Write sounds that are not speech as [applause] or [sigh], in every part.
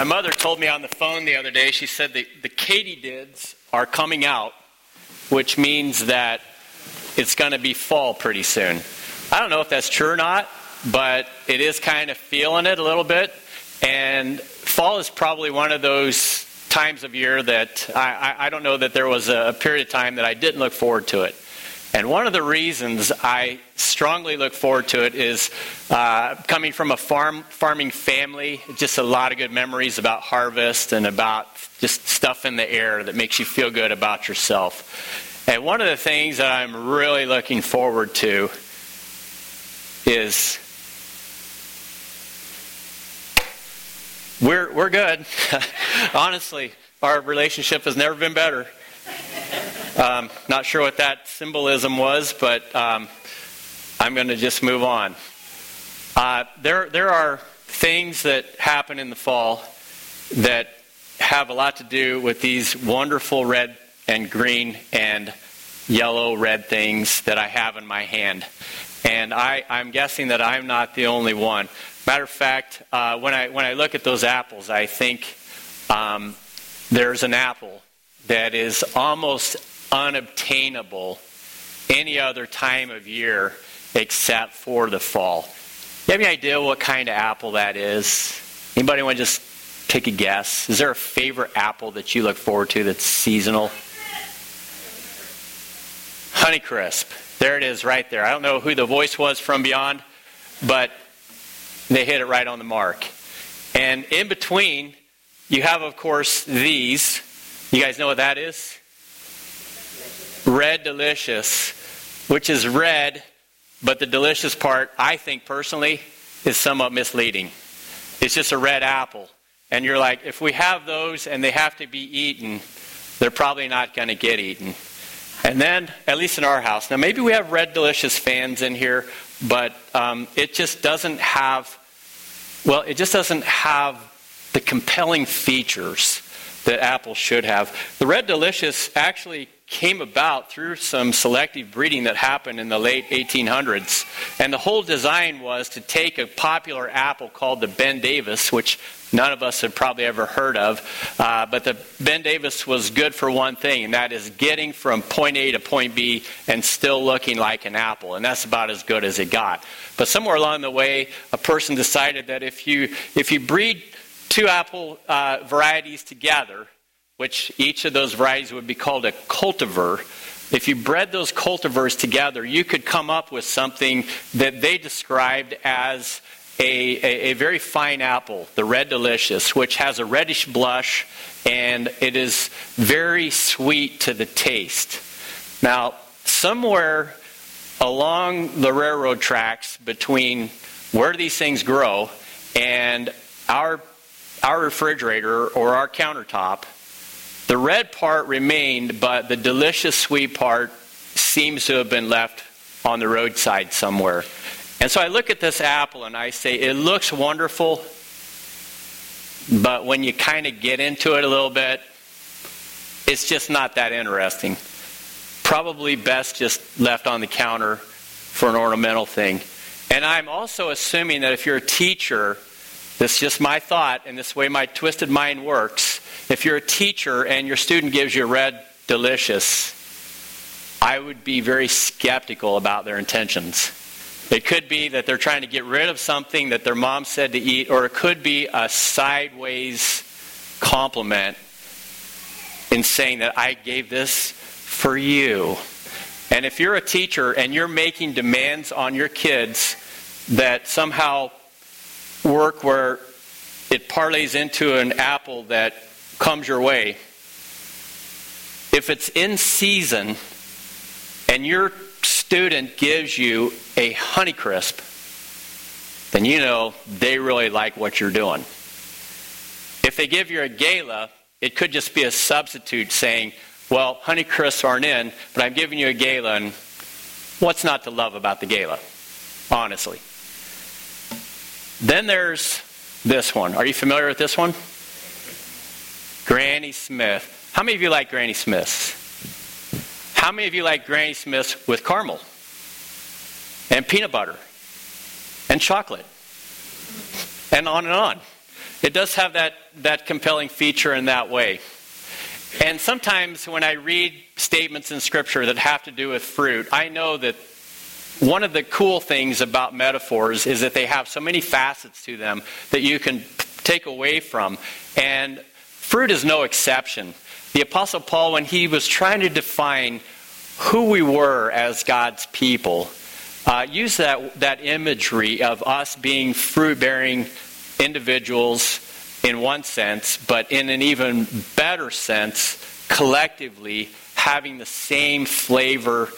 My mother told me on the phone the other day, she said the, the katydids are coming out, which means that it's going to be fall pretty soon. I don't know if that's true or not, but it is kind of feeling it a little bit. And fall is probably one of those times of year that I, I, I don't know that there was a period of time that I didn't look forward to it. And one of the reasons I strongly look forward to it is uh, coming from a farm farming family. Just a lot of good memories about harvest and about just stuff in the air that makes you feel good about yourself. And one of the things that I'm really looking forward to is we're we're good. [laughs] Honestly, our relationship has never been better. Um, not sure what that symbolism was, but um, I'm going to just move on. Uh, there, there are things that happen in the fall that have a lot to do with these wonderful red and green and yellow red things that I have in my hand. And I, I'm guessing that I'm not the only one. Matter of fact, uh, when, I, when I look at those apples, I think um, there's an apple that is almost unobtainable any other time of year except for the fall. You have any idea what kind of apple that is? Anybody want to just take a guess? Is there a favorite apple that you look forward to that's seasonal? Honeycrisp. There it is right there. I don't know who the voice was from beyond, but they hit it right on the mark. And in between, you have, of course, these. You guys know what that is? Red Delicious, which is red, but the delicious part, I think personally, is somewhat misleading. It's just a red apple. And you're like, if we have those and they have to be eaten, they're probably not going to get eaten. And then, at least in our house, now maybe we have Red Delicious fans in here, but um, it just doesn't have, well, it just doesn't have the compelling features that Apple should have. The Red Delicious actually came about through some selective breeding that happened in the late 1800s. And the whole design was to take a popular apple called the Ben Davis, which none of us had probably ever heard of. Uh, but the Ben Davis was good for one thing, and that is getting from point A to point B and still looking like an apple. And that's about as good as it got. But somewhere along the way, a person decided that if you, if you breed two apple uh, varieties together, which each of those varieties would be called a cultivar. If you bred those cultivars together, you could come up with something that they described as a, a, a, very fine apple, the Red Delicious, which has a reddish blush and it is very sweet to the taste. Now, somewhere along the railroad tracks between where these things grow and our, our refrigerator or our countertop, the red part remained, but the delicious sweet part seems to have been left on the roadside somewhere. And so I look at this apple and I say, it looks wonderful, but when you kind of get into it a little bit, it's just not that interesting. Probably best just left on the counter for an ornamental thing. And I'm also assuming that if you're a teacher, this is just my thought, and this way my twisted mind works if you're a teacher and your student gives you red delicious, I would be very skeptical about their intentions. It could be that they're trying to get rid of something that their mom said to eat, or it could be a sideways compliment in saying that I gave this for you. And if you're a teacher and you're making demands on your kids that somehow work where it parlays into an apple that comes your way, if it's in season and your student gives you a Honeycrisp, then you know they really like what you're doing. If they give you a Gala, it could just be a substitute saying, well, Honeycrisps aren't in, but I'm giving you a Gala, and what's not to love about the Gala? Honestly. Then there's this one. Are you familiar with this one? Granny Smith. How many of you like Granny Smiths? How many of you like Granny Smiths with caramel and peanut butter and chocolate and on and on? it does have that, that compelling feature in that way. And sometimes when I read statements in Scripture that have to do with fruit, I know that one of the cool things about metaphors is that they have so many facets to them that you can take away from. And fruit is no exception. The Apostle Paul, when he was trying to define who we were as God's people, uh, used that, that imagery of us being fruit bearing individuals in one sense, but in an even better sense, collectively having the same flavor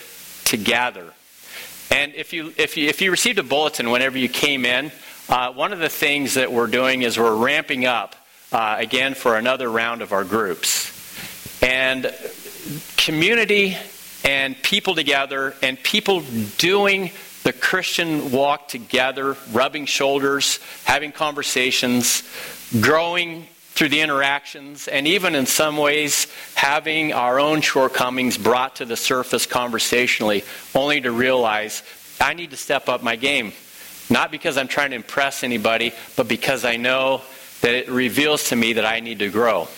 together. And if you, if you, if you received a bulletin whenever you came in, uh, one of the things that we're doing is we're ramping up uh, again for another round of our groups. And community and people together and people doing the Christian walk together, rubbing shoulders, having conversations, growing through the interactions, and even in some ways having our own shortcomings brought to the surface conversationally, only to realize I need to step up my game. Not because I'm trying to impress anybody, but because I know that it reveals to me that I need to grow.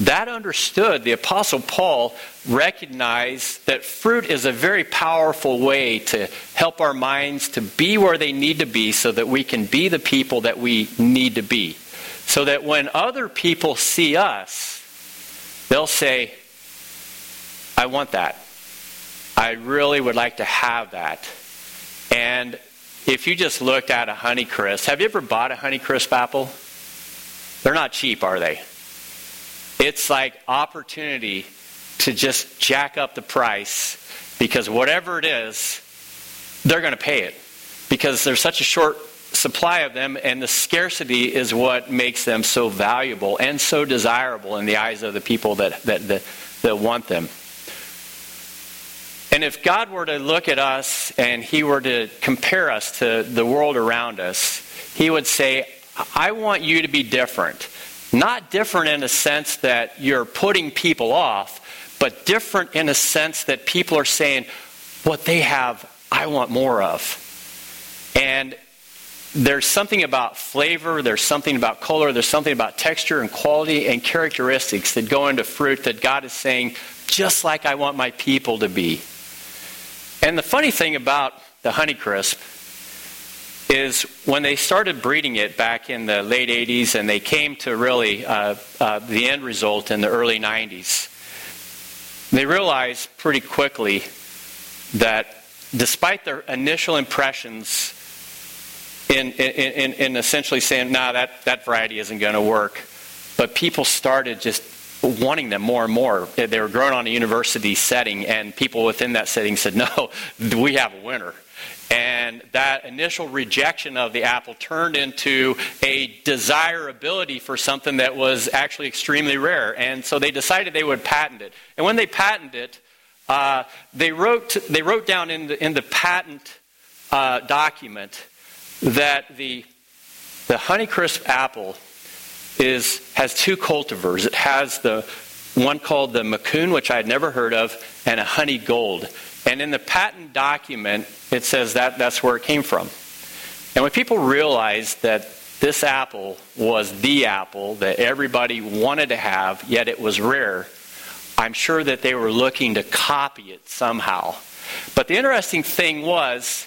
That understood, the Apostle Paul recognized that fruit is a very powerful way to help our minds to be where they need to be so that we can be the people that we need to be. So that when other people see us, they'll say, I want that. I really would like to have that. And if you just looked at a Honeycrisp, have you ever bought a Honeycrisp apple? They're not cheap, are they? It's like opportunity to just jack up the price because whatever it is, they're going to pay it because there's such a short supply of them, and the scarcity is what makes them so valuable and so desirable in the eyes of the people that, that, that, that want them. And if God were to look at us and He were to compare us to the world around us, He would say, I want you to be different. Not different in a sense that you're putting people off, but different in a sense that people are saying, what they have, I want more of. And there's something about flavor, there's something about color, there's something about texture and quality and characteristics that go into fruit that God is saying, just like I want my people to be. And the funny thing about the Honeycrisp is when they started breeding it back in the late 80s and they came to really uh, uh, the end result in the early 90s, they realized pretty quickly that despite their initial impressions in, in, in, essentially saying, nah, that, that variety isn't going to work, but people started just wanting them more and more. They were growing on a university setting, and people within that setting said, no, [laughs] we have a winner. And that initial rejection of the apple turned into a desirability for something that was actually extremely rare. And so they decided they would patent it. And when they patented it, uh, they, wrote, they wrote down in the, in the patent uh, document that the, the Honeycrisp apple is, has two cultivars. It has the one called the Macoun, which I had never heard of, and a Honey Gold. And in the patent document, it says that that's where it came from. And when people realized that this apple was the apple that everybody wanted to have, yet it was rare, I'm sure that they were looking to copy it somehow. But the interesting thing was,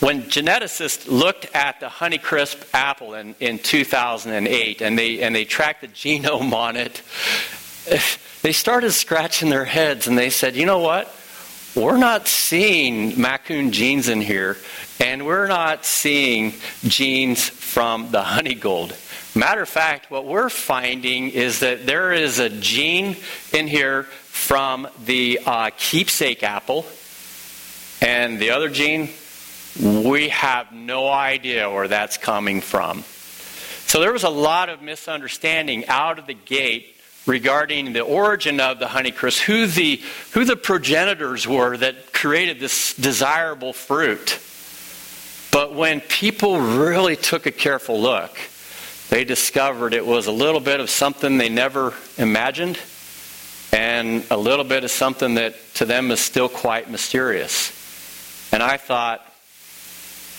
when geneticists looked at the Honeycrisp apple in, in 2008 and they, and they tracked the genome on it, they started scratching their heads and they said, you know what? we're not seeing Macoun genes in here, and we're not seeing genes from the honey gold. Matter of fact, what we're finding is that there is a gene in here from the uh, keepsake apple, and the other gene, we have no idea where that's coming from. So there was a lot of misunderstanding out of the gate regarding the origin of the honeycrisp, who the, who the progenitors were that created this desirable fruit. But when people really took a careful look, they discovered it was a little bit of something they never imagined and a little bit of something that to them is still quite mysterious. And I thought,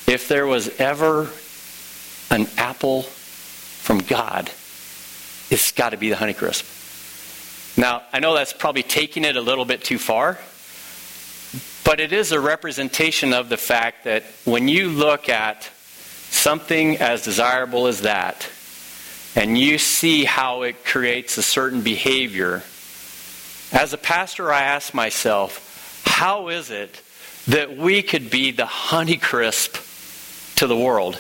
if there was ever an apple from God, it's got to be the Honeycrisp. Now, I know that's probably taking it a little bit too far, but it is a representation of the fact that when you look at something as desirable as that, and you see how it creates a certain behavior, as a pastor, I ask myself, how is it that we could be the honeycrisp to the world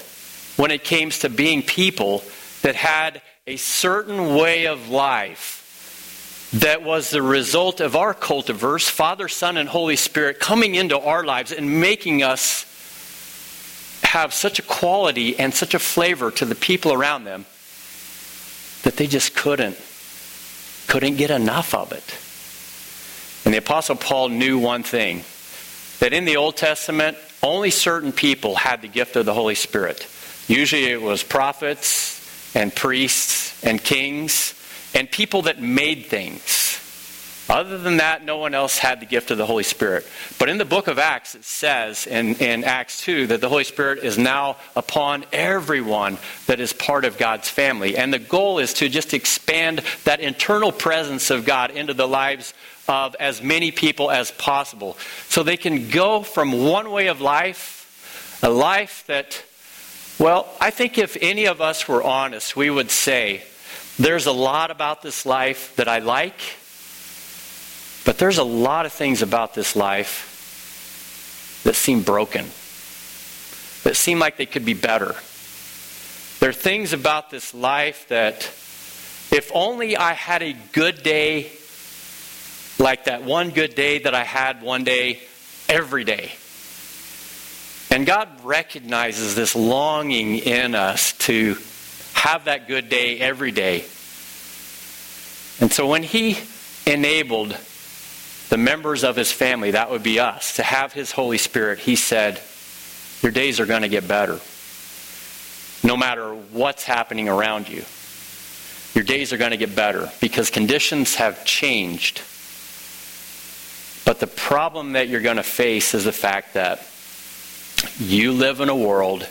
when it came to being people that had a certain way of life that was the result of our cultivars, Father, Son, and Holy Spirit, coming into our lives and making us have such a quality and such a flavor to the people around them that they just couldn't couldn't get enough of it. And the apostle Paul knew one thing that in the Old Testament only certain people had the gift of the Holy Spirit. Usually it was prophets and priests and kings and people that made things. Other than that, no one else had the gift of the Holy Spirit. But in the book of Acts, it says in, in Acts 2 that the Holy Spirit is now upon everyone that is part of God's family. And the goal is to just expand that internal presence of God into the lives of as many people as possible. So they can go from one way of life, a life that, well, I think if any of us were honest, we would say, there's a lot about this life that I like, but there's a lot of things about this life that seem broken, that seem like they could be better. There are things about this life that, if only I had a good day like that one good day that I had one day every day. And God recognizes this longing in us to have that good day every day. And so when he enabled the members of his family, that would be us, to have his Holy Spirit, he said, Your days are going to get better. No matter what's happening around you, your days are going to get better because conditions have changed. But the problem that you're going to face is the fact that you live in a world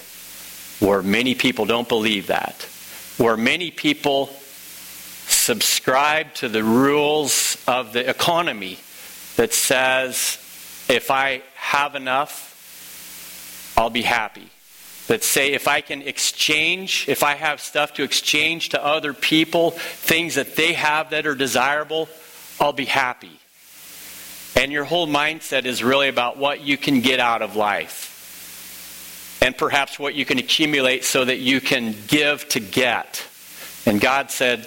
where many people don't believe that where many people subscribe to the rules of the economy that says, if I have enough, I'll be happy. That say, if I can exchange, if I have stuff to exchange to other people, things that they have that are desirable, I'll be happy. And your whole mindset is really about what you can get out of life and perhaps what you can accumulate so that you can give to get. And God said,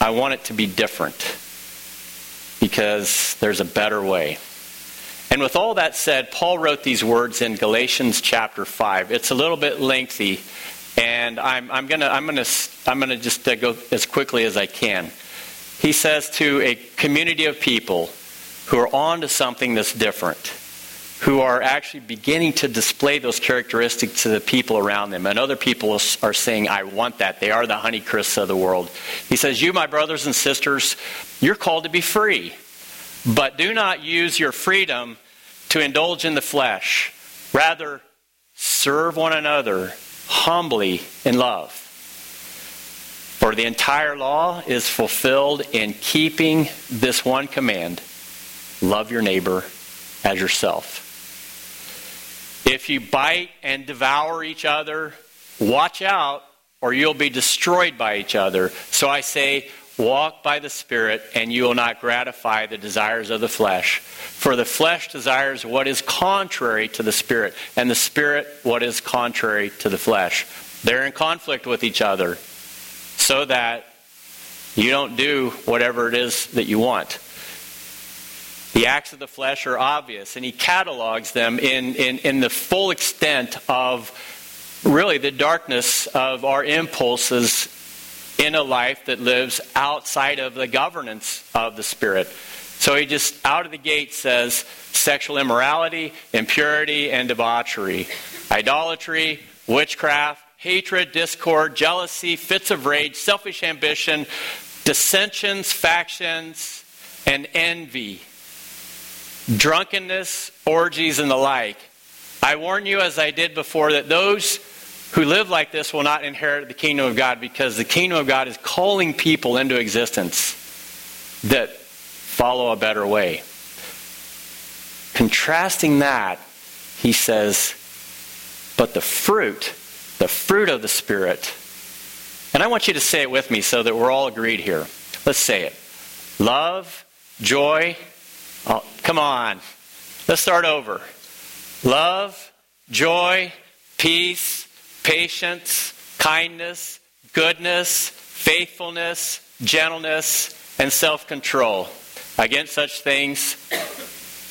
I want it to be different because there's a better way. And with all that said, Paul wrote these words in Galatians chapter 5. It's a little bit lengthy, and I'm, I'm going to I'm gonna, I'm gonna just go as quickly as I can. He says to a community of people who are on to something that's different who are actually beginning to display those characteristics to the people around them. And other people are saying, I want that. They are the honeycrisps of the world. He says, You, my brothers and sisters, you're called to be free. But do not use your freedom to indulge in the flesh. Rather, serve one another humbly in love. For the entire law is fulfilled in keeping this one command love your neighbor as yourself. If you bite and devour each other, watch out, or you'll be destroyed by each other. So I say, walk by the Spirit, and you will not gratify the desires of the flesh. For the flesh desires what is contrary to the Spirit, and the Spirit what is contrary to the flesh. They're in conflict with each other, so that you don't do whatever it is that you want. The acts of the flesh are obvious, and he catalogs them in, in, in the full extent of really the darkness of our impulses in a life that lives outside of the governance of the Spirit. So he just out of the gate says sexual immorality, impurity, and debauchery, idolatry, witchcraft, hatred, discord, jealousy, fits of rage, selfish ambition, dissensions, factions, and envy drunkenness, orgies, and the like. I warn you, as I did before, that those who live like this will not inherit the kingdom of God because the kingdom of God is calling people into existence that follow a better way. Contrasting that, he says, but the fruit, the fruit of the Spirit, and I want you to say it with me so that we're all agreed here. Let's say it love, joy, oh, come on. Let's start over. Love, joy, peace, patience, kindness, goodness, faithfulness, gentleness, and self control. Against such things,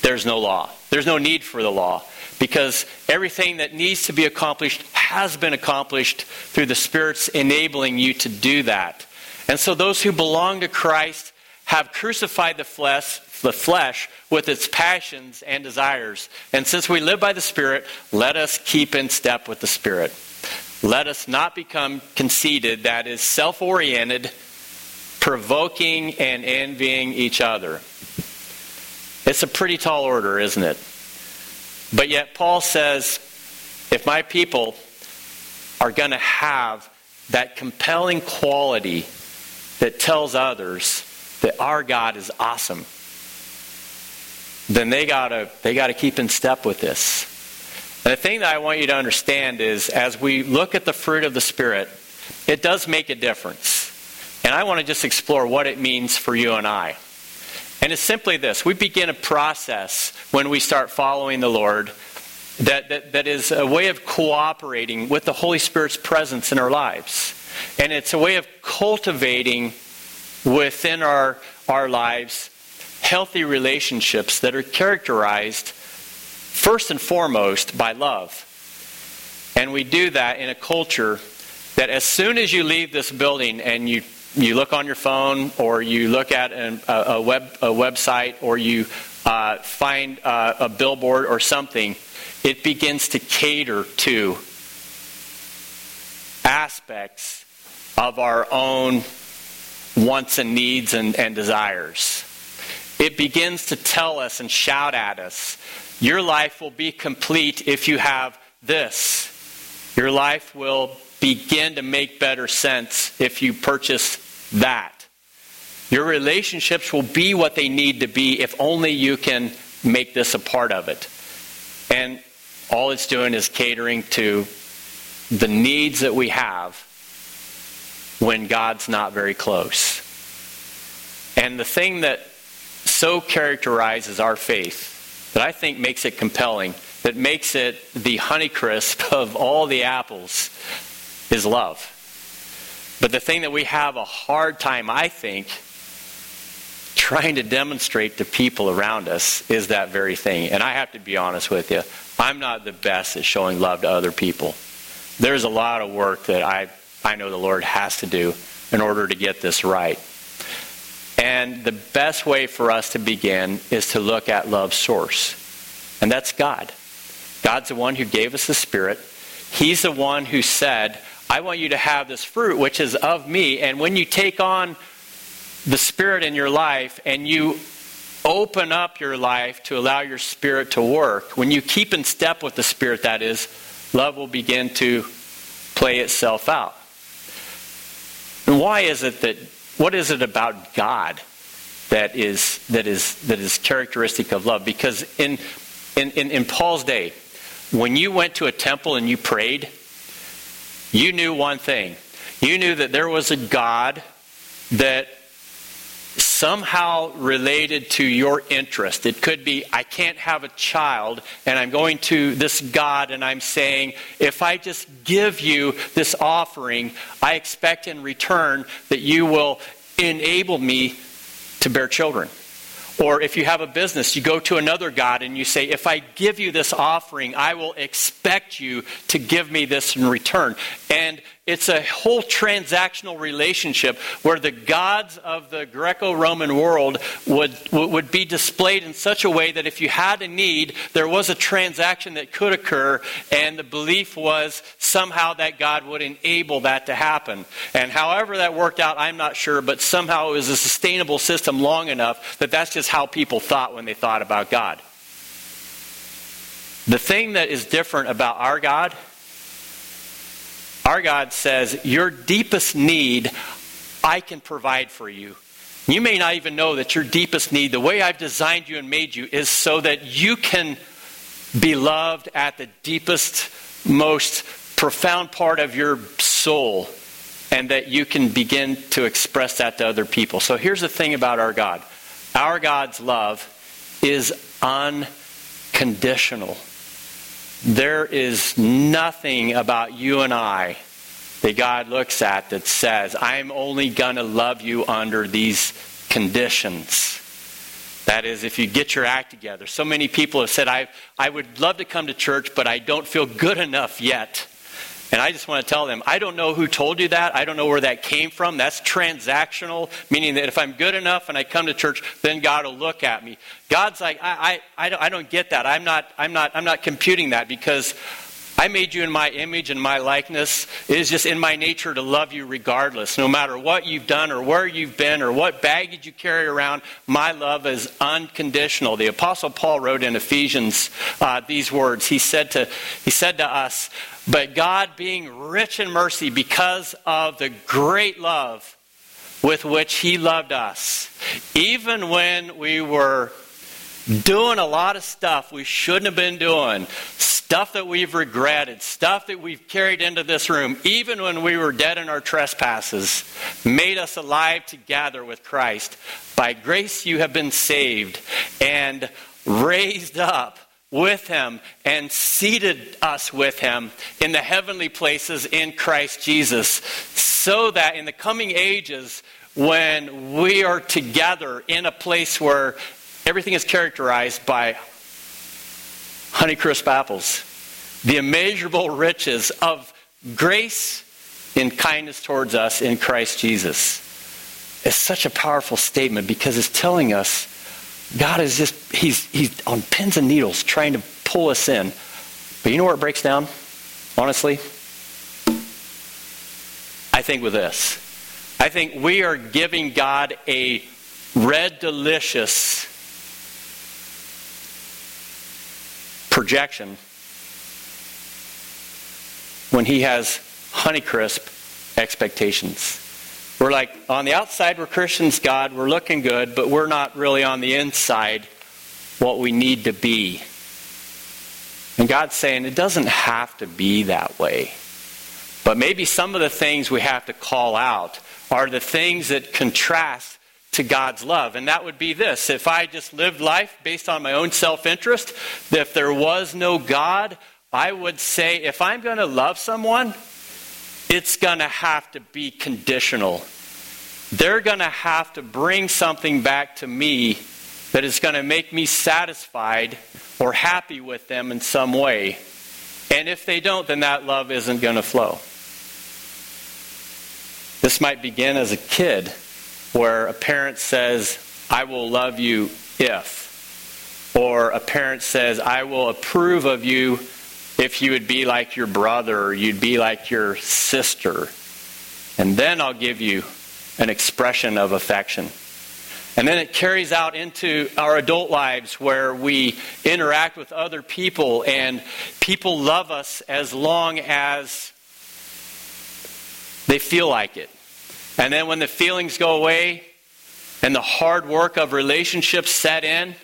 there's no law. There's no need for the law because everything that needs to be accomplished has been accomplished through the Spirit's enabling you to do that. And so those who belong to Christ have crucified the flesh, the flesh with its passions and desires. And since we live by the Spirit, let us keep in step with the Spirit. Let us not become conceited, that is, self oriented, provoking and envying each other. It's a pretty tall order, isn't it? But yet, Paul says if my people are going to have that compelling quality that tells others that our God is awesome, then they gotta they gotta keep in step with this. And the thing that I want you to understand is as we look at the fruit of the Spirit, it does make a difference. And I want to just explore what it means for you and I. And it's simply this we begin a process when we start following the Lord that, that, that is a way of cooperating with the Holy Spirit's presence in our lives. And it's a way of cultivating within our, our lives healthy relationships that are characterized first and foremost by love. And we do that in a culture that as soon as you leave this building and you you look on your phone or you look at an, a, a, web, a website or you uh, find uh, a billboard or something, it begins to cater to aspects of our own wants and needs and, and desires. It begins to tell us and shout at us your life will be complete if you have this. Your life will begin to make better sense if you purchase that. Your relationships will be what they need to be if only you can make this a part of it. And all it's doing is catering to the needs that we have when God's not very close. And the thing that so characterizes our faith, that I think makes it compelling, that makes it the honeycrisp [laughs] of all the apples, is love. But the thing that we have a hard time, I think, trying to demonstrate to people around us is that very thing. And I have to be honest with you, I'm not the best at showing love to other people. There's a lot of work that I, I know the Lord has to do in order to get this right. And the best way for us to begin is to look at love's source. And that's God. God's the one who gave us the Spirit. He's the one who said, I want you to have this fruit, which is of me. And when you take on the Spirit in your life and you open up your life to allow your Spirit to work, when you keep in step with the Spirit, that is, love will begin to play itself out. And why is it that, what is it about God that is, that is, that is characteristic of love? Because in, in, in, in Paul's day, when you went to a temple and you prayed, you knew one thing. You knew that there was a God that somehow related to your interest. It could be, I can't have a child, and I'm going to this God and I'm saying, if I just give you this offering, I expect in return that you will enable me to bear children. Or if you have a business, you go to another God and you say, If I give you this offering, I will expect you to give me this in return. And it's a whole transactional relationship where the gods of the Greco Roman world would, would be displayed in such a way that if you had a need, there was a transaction that could occur, and the belief was somehow that God would enable that to happen. And however that worked out, I'm not sure, but somehow it was a sustainable system long enough that that's just how people thought when they thought about God. The thing that is different about our God Our God says, Your deepest need, I can provide for you. You may not even know that your deepest need, the way I've designed you and made you, is so that you can be loved at the deepest, most profound part of your soul, and that you can begin to express that to other people. So here's the thing about our God our God's love is unconditional. There is nothing about you and I that God looks at that says, I'm only going to love you under these conditions. That is, if you get your act together. So many people have said, I, I would love to come to church, but I don't feel good enough yet. And I just want to tell them, I don't know who told you that. I don't know where that came from. That's transactional, meaning that if I'm good enough and I come to church, then God will look at me. God's like, I, I, I, don't, I don't get that. I'm not, I'm, not, I'm not computing that because I made you in my image and my likeness. It is just in my nature to love you regardless. No matter what you've done or where you've been or what baggage you carry around, my love is unconditional. The Apostle Paul wrote in Ephesians uh, these words. He said, to, he said to us, But God, being rich in mercy because of the great love with which He loved us, even when we were doing a lot of stuff we shouldn't have been doing, stuff that we've regretted, stuff that we've carried into this room, even when we were dead in our trespasses, made us alive together with Christ. By grace you have been saved and raised up with him and seated us with him in the heavenly places in Christ Jesus, so that in the coming ages, when we are together in a place where everything is characterized by Honeycrisp apples. The immeasurable riches of grace in kindness towards us in Christ Jesus. It's such a powerful statement because it's telling us God is just, he's, he's on pins and needles trying to pull us in. But you know where it breaks down, honestly? I think with this. I think we are giving God a red delicious projection when he has Honeycrisp expectations. We're like, on the outside, we're Christians, God, we're looking good, but we're not really on the inside what we need to be. And God's saying it doesn't have to be that way. But maybe some of the things we have to call out are the things that contrast to God's love. And that would be this if I just lived life based on my own self interest, if there was no God, I would say if I'm going to love someone, it's going to have to be conditional. They're going to have to bring something back to me that is going to make me satisfied or happy with them in some way. And if they don't, then that love isn't going to flow. This might begin as a kid where a parent says, I will love you if. Or a parent says, I will approve of you if you would be like your brother or you'd be like your sister. And then I'll give you an expression of affection. And then it carries out into our adult lives where we interact with other people and people love us as long as they feel like it. And then when the feelings go away and the hard work of relationships set in,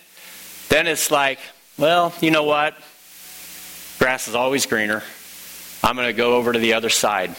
then it's like, well, you know what? Grass is always greener. I'm going to go over to the other side.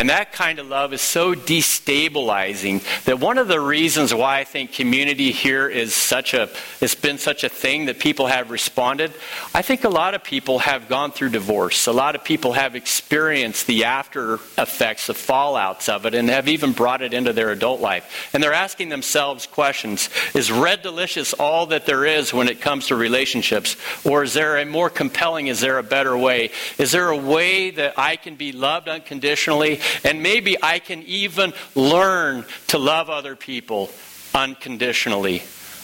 And that kind of love is so destabilizing that one of the reasons why I think community here is such a it's been such a thing that people have responded. I think a lot of people have gone through divorce. A lot of people have experienced the after effects, the fallouts of it, and have even brought it into their adult life. And they're asking themselves questions Is red delicious all that there is when it comes to relationships? Or is there a more compelling, is there a better way? Is there a way that I can be loved unconditionally and maybe I can even learn to love other people unconditionally.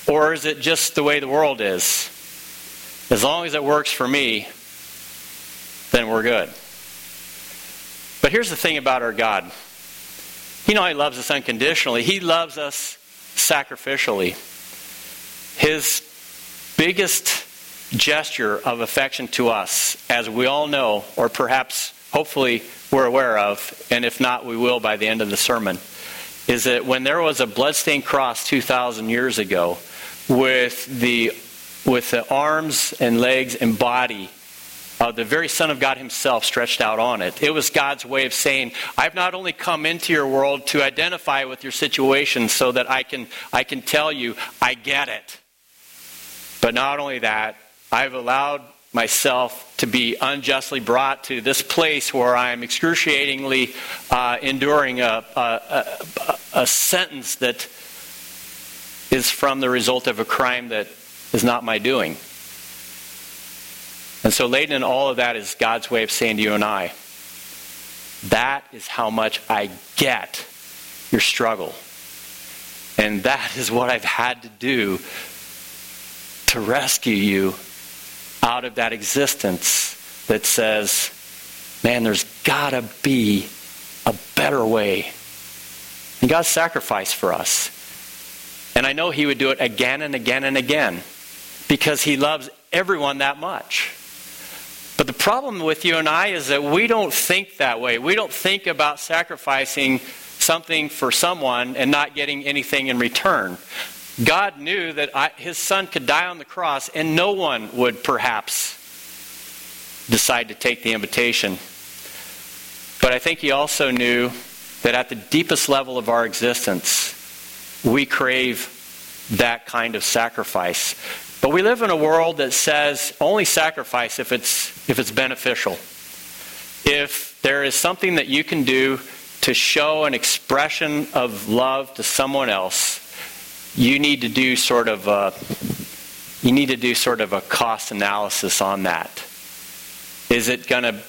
Or is it just the way the world is? As long as it works for me, then we're good. But here's the thing about our God He not He loves us unconditionally, He loves us sacrificially. His biggest gesture of affection to us, as we all know, or perhaps hopefully we're aware of, and if not, we will by the end of the sermon, is that when there was a bloodstained cross 2,000 years ago with the, with the arms and legs and body uh, the very Son of God Himself stretched out on it. It was God's way of saying, I've not only come into your world to identify with your situation so that I can, I can tell you, I get it. But not only that, I've allowed myself to be unjustly brought to this place where I'm excruciatingly uh, enduring a, a, a, a sentence that is from the result of a crime that is not my doing. And so, laden in all of that is God's way of saying to you and I, that is how much I get your struggle. And that is what I've had to do to rescue you out of that existence that says, man, there's got to be a better way. And God sacrificed for us. And I know He would do it again and again and again because He loves everyone that much. But the problem with you and I is that we don't think that way. We don't think about sacrificing something for someone and not getting anything in return. God knew that I, his son could die on the cross and no one would perhaps decide to take the invitation. But I think he also knew that at the deepest level of our existence, we crave that kind of sacrifice. But we live in a world that says only sacrifice if it's, if it's beneficial. If there is something that you can do to show an expression of love to someone else, you need to do sort of a, you need to do sort of a cost analysis on that. Is it gonna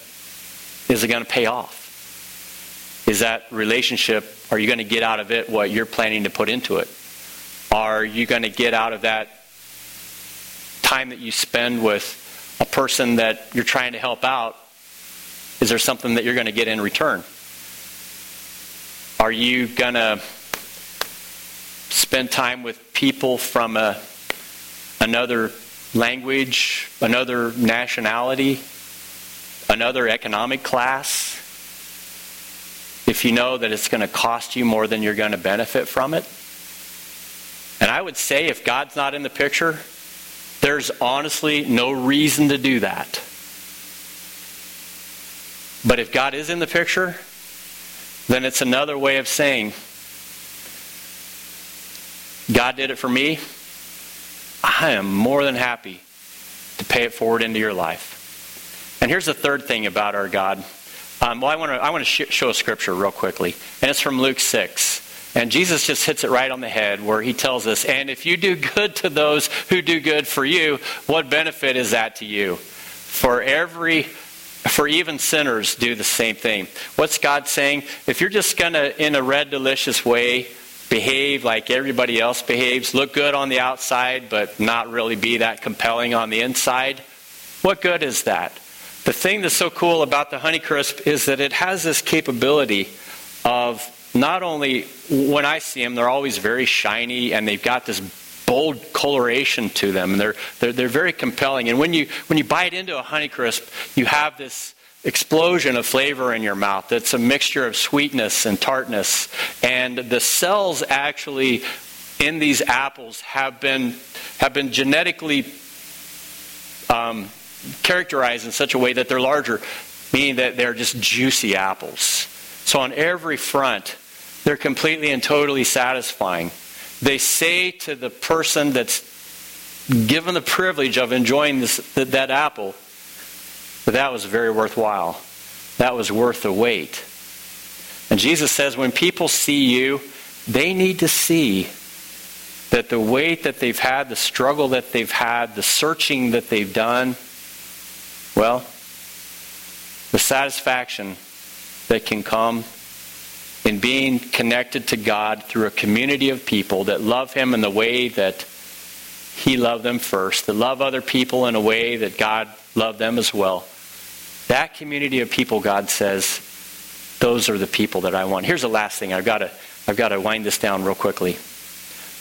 is it gonna pay off? Is that relationship, are you to get out of it what you're planning to put into it? Are you to get out of that time that you spend with a person that you're trying to help out, is there something that you're to get in return? Are you to spend time with people from a, another language, another nationality, another economic class? If you know that it's going to cost you more than you're going to benefit from it? And I would say if God's not in the picture, there's honestly no reason to do that. But if God is in the picture, then it's another way of saying, God did it for me. I am more than happy to pay it forward into your life. And here's the third thing about our God. Um, well, I want to I want to sh- show a scripture real quickly, and it's from Luke six. And Jesus just hits it right on the head where he tells us, and if you do good to those who do good for you, what benefit is that to you? For every for even sinners do the same thing. What's God saying? If you're just going to in a red delicious way behave like everybody else behaves, look good on the outside but not really be that compelling on the inside, what good is that? The thing that's so cool about the Honeycrisp is that it has this capability of not only when I see them, they're always very shiny and they've got this bold coloration to them, and they're, they're, they're very compelling. And when you, when you bite into a Honeycrisp, you have this explosion of flavor in your mouth that's a mixture of sweetness and tartness. And the cells actually in these apples have been, have been genetically um, characterized in such a way that they're larger, meaning that they're just juicy apples. So on every front, they're completely and totally satisfying. They say to the person that's given the privilege of enjoying this, that, that apple, that that was very worthwhile. That was worth the wait. And Jesus says when people see you, they need to see that the weight that they've had, the struggle that they've had, the searching that they've done, well, the satisfaction that can come in being connected to God through a community of people that love Him in the way that He loved them first, that love other people in a way that God loved them as well. That community of people, God says, those are the people that I want. Here's the last thing. I've got to, I've got to wind this down real quickly.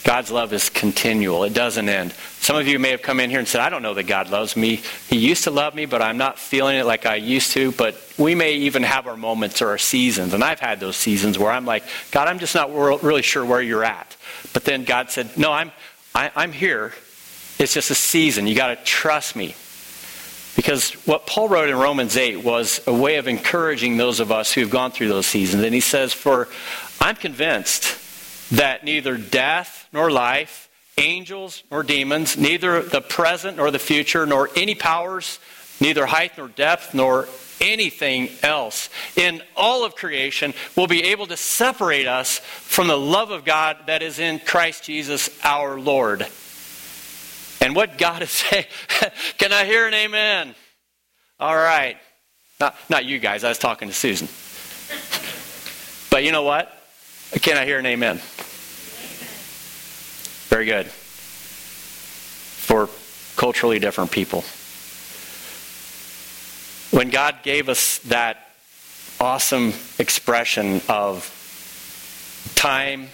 God's love is continual. It doesn't end. Some of you may have come in here and said, I don't know that God loves me. He used to love me, but I'm not feeling it like I used to. But we may even have our moments or our seasons. And I've had those seasons where I'm like, God, I'm just not really sure where you're at. But then God said, No, I'm, I, am i am here. It's just a season. You got to trust me. Because what Paul wrote in Romans 8 was a way of encouraging those of us who have gone through those seasons. And he says, For I'm convinced that neither death nor life, angels nor demons, neither the present nor the future, nor any powers, neither height nor depth, nor anything else in all of creation will be able to separate us from the love of God that is in Christ Jesus our Lord. And what God is [laughs] saying, can I hear an amen? All right. Not, not you guys, I was talking to Susan. But you know what? Can I hear an amen? Very good. For culturally different people. When God gave us that awesome expression of time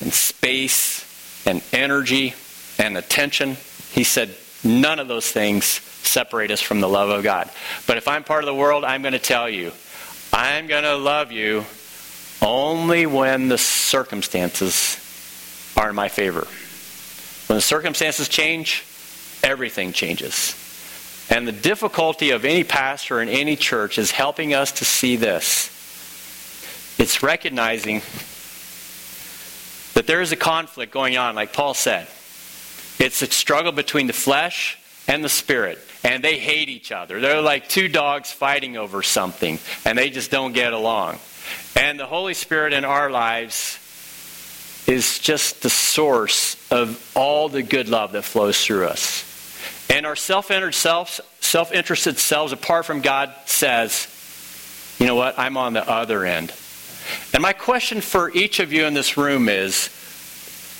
and space and energy and attention, He said, none of those things separate us from the love of God. But if I'm part of the world, I'm going to tell you, I'm going to love you only when the circumstances are in my favor. When the circumstances change, everything changes. And the difficulty of any pastor in any church is helping us to see this. It's recognizing that there is a conflict going on, like Paul said. It's a struggle between the flesh and the spirit. And they hate each other. They're like two dogs fighting over something, and they just don't get along. And the Holy Spirit in our lives is just the source of all the good love that flows through us. And our self-centered selves, self-interested selves apart from God says, you know what? I'm on the other end. And my question for each of you in this room is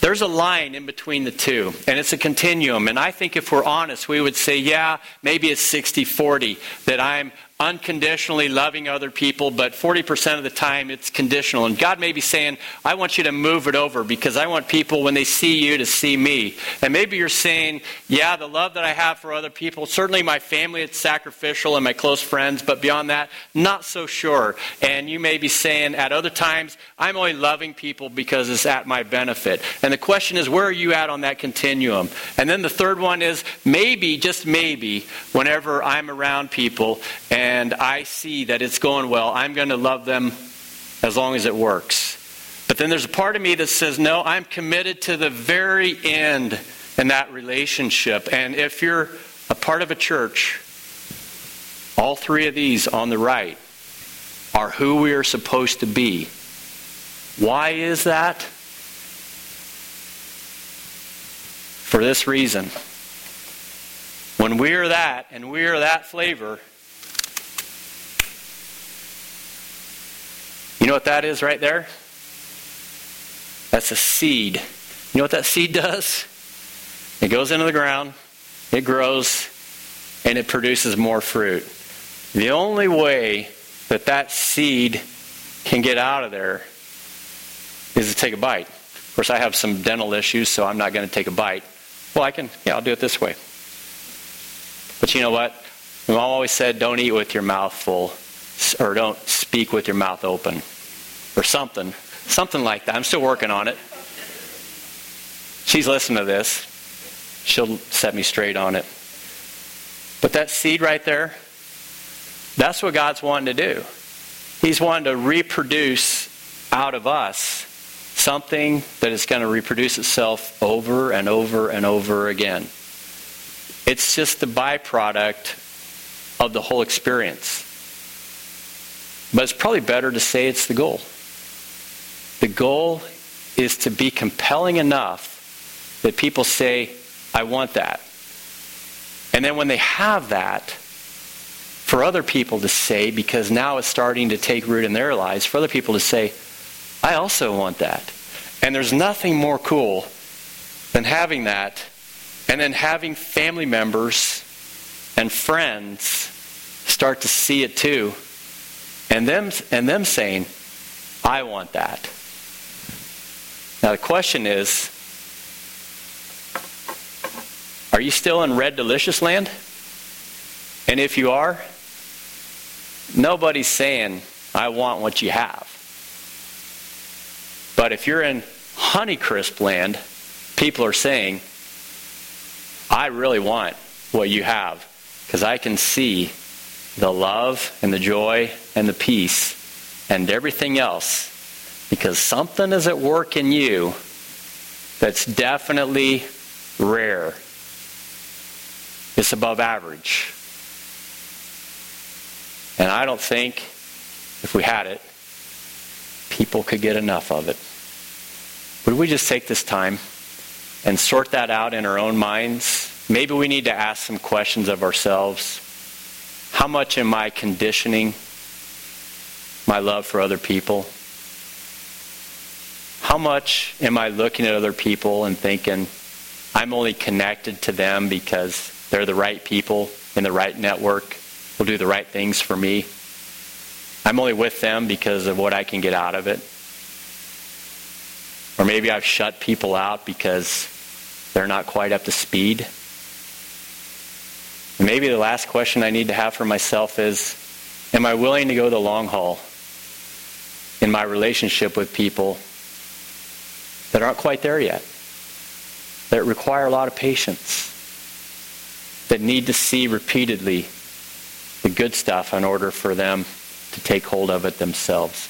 there's a line in between the two, and it's a continuum. And I think if we're honest, we would say, yeah, maybe it's 60 40, that I'm unconditionally loving other people, but 40% of the time it's conditional. And God may be saying, I want you to move it over because I want people, when they see you, to see me. And maybe you're saying, yeah, the love that I have for other people, certainly my family, it's sacrificial and my close friends, but beyond that, not so sure. And you may be saying, at other times, I'm only loving people because it's at my benefit. And the question is, where are you at on that continuum? And then the third one is, maybe, just maybe, whenever I'm around people and and I see that it's going well, I'm going to love them as long as it works. But then there's a part of me that says, no, I'm committed to the very end in that relationship. And if you're a part of a church, all three of these on the right are who we are supposed to be. Why is that? For this reason. When we are that and we are that flavor, know what that is right there? That's a seed. You know what that seed does? It goes into the ground, it grows, and it produces more fruit. The only way that that seed can get out of there is to take a bite. Of course, I have some dental issues, so I'm not going to take a bite. Well, I can, yeah, I'll do it this way. But you know what? Mom always said, don't eat with your mouth full or don't speak with your mouth open or something. Something like that. I'm still working on it. She's listening to this. She'll set me straight on it. But that seed right there, that's what God's wanting to do. He's wanting to reproduce out of us something that is going to reproduce itself over and over and over again. It's just the byproduct of the whole experience. But it's probably better to say it's the goal. The goal is to be compelling enough that people say, I want that. And then when they have that, for other people to say, because now it's starting to take root in their lives, for other people to say, I also want that. And there's nothing more cool than having that and then having family members and friends start to see it too and them, and them saying, I want that. Now the question is, Are you still in red delicious land? And if you are, nobody's saying, I want what you have. But if you're in Honeycrisp land, people are saying, I really want what you have because I can see the love and the joy and the peace and everything else because something is at work in you that's definitely rare. It's above average. And I don't think, if we had it, people could get enough of it. Would we just take this time and sort that out in our own minds? Maybe we need to ask some questions of ourselves. How much am I conditioning my love for other people? How much am I looking at other people and thinking, I'm only connected to them because they're the right people in the right network, will do the right things for me? I'm only with them because of what I can get out of it. Or maybe I've shut people out because they're not quite up to speed. Maybe the last question I need to have for myself is Am I willing to go the long haul in my relationship with people that aren't quite there yet? That require a lot of patience, that need to see repeatedly the good stuff in order for them to take hold of it themselves.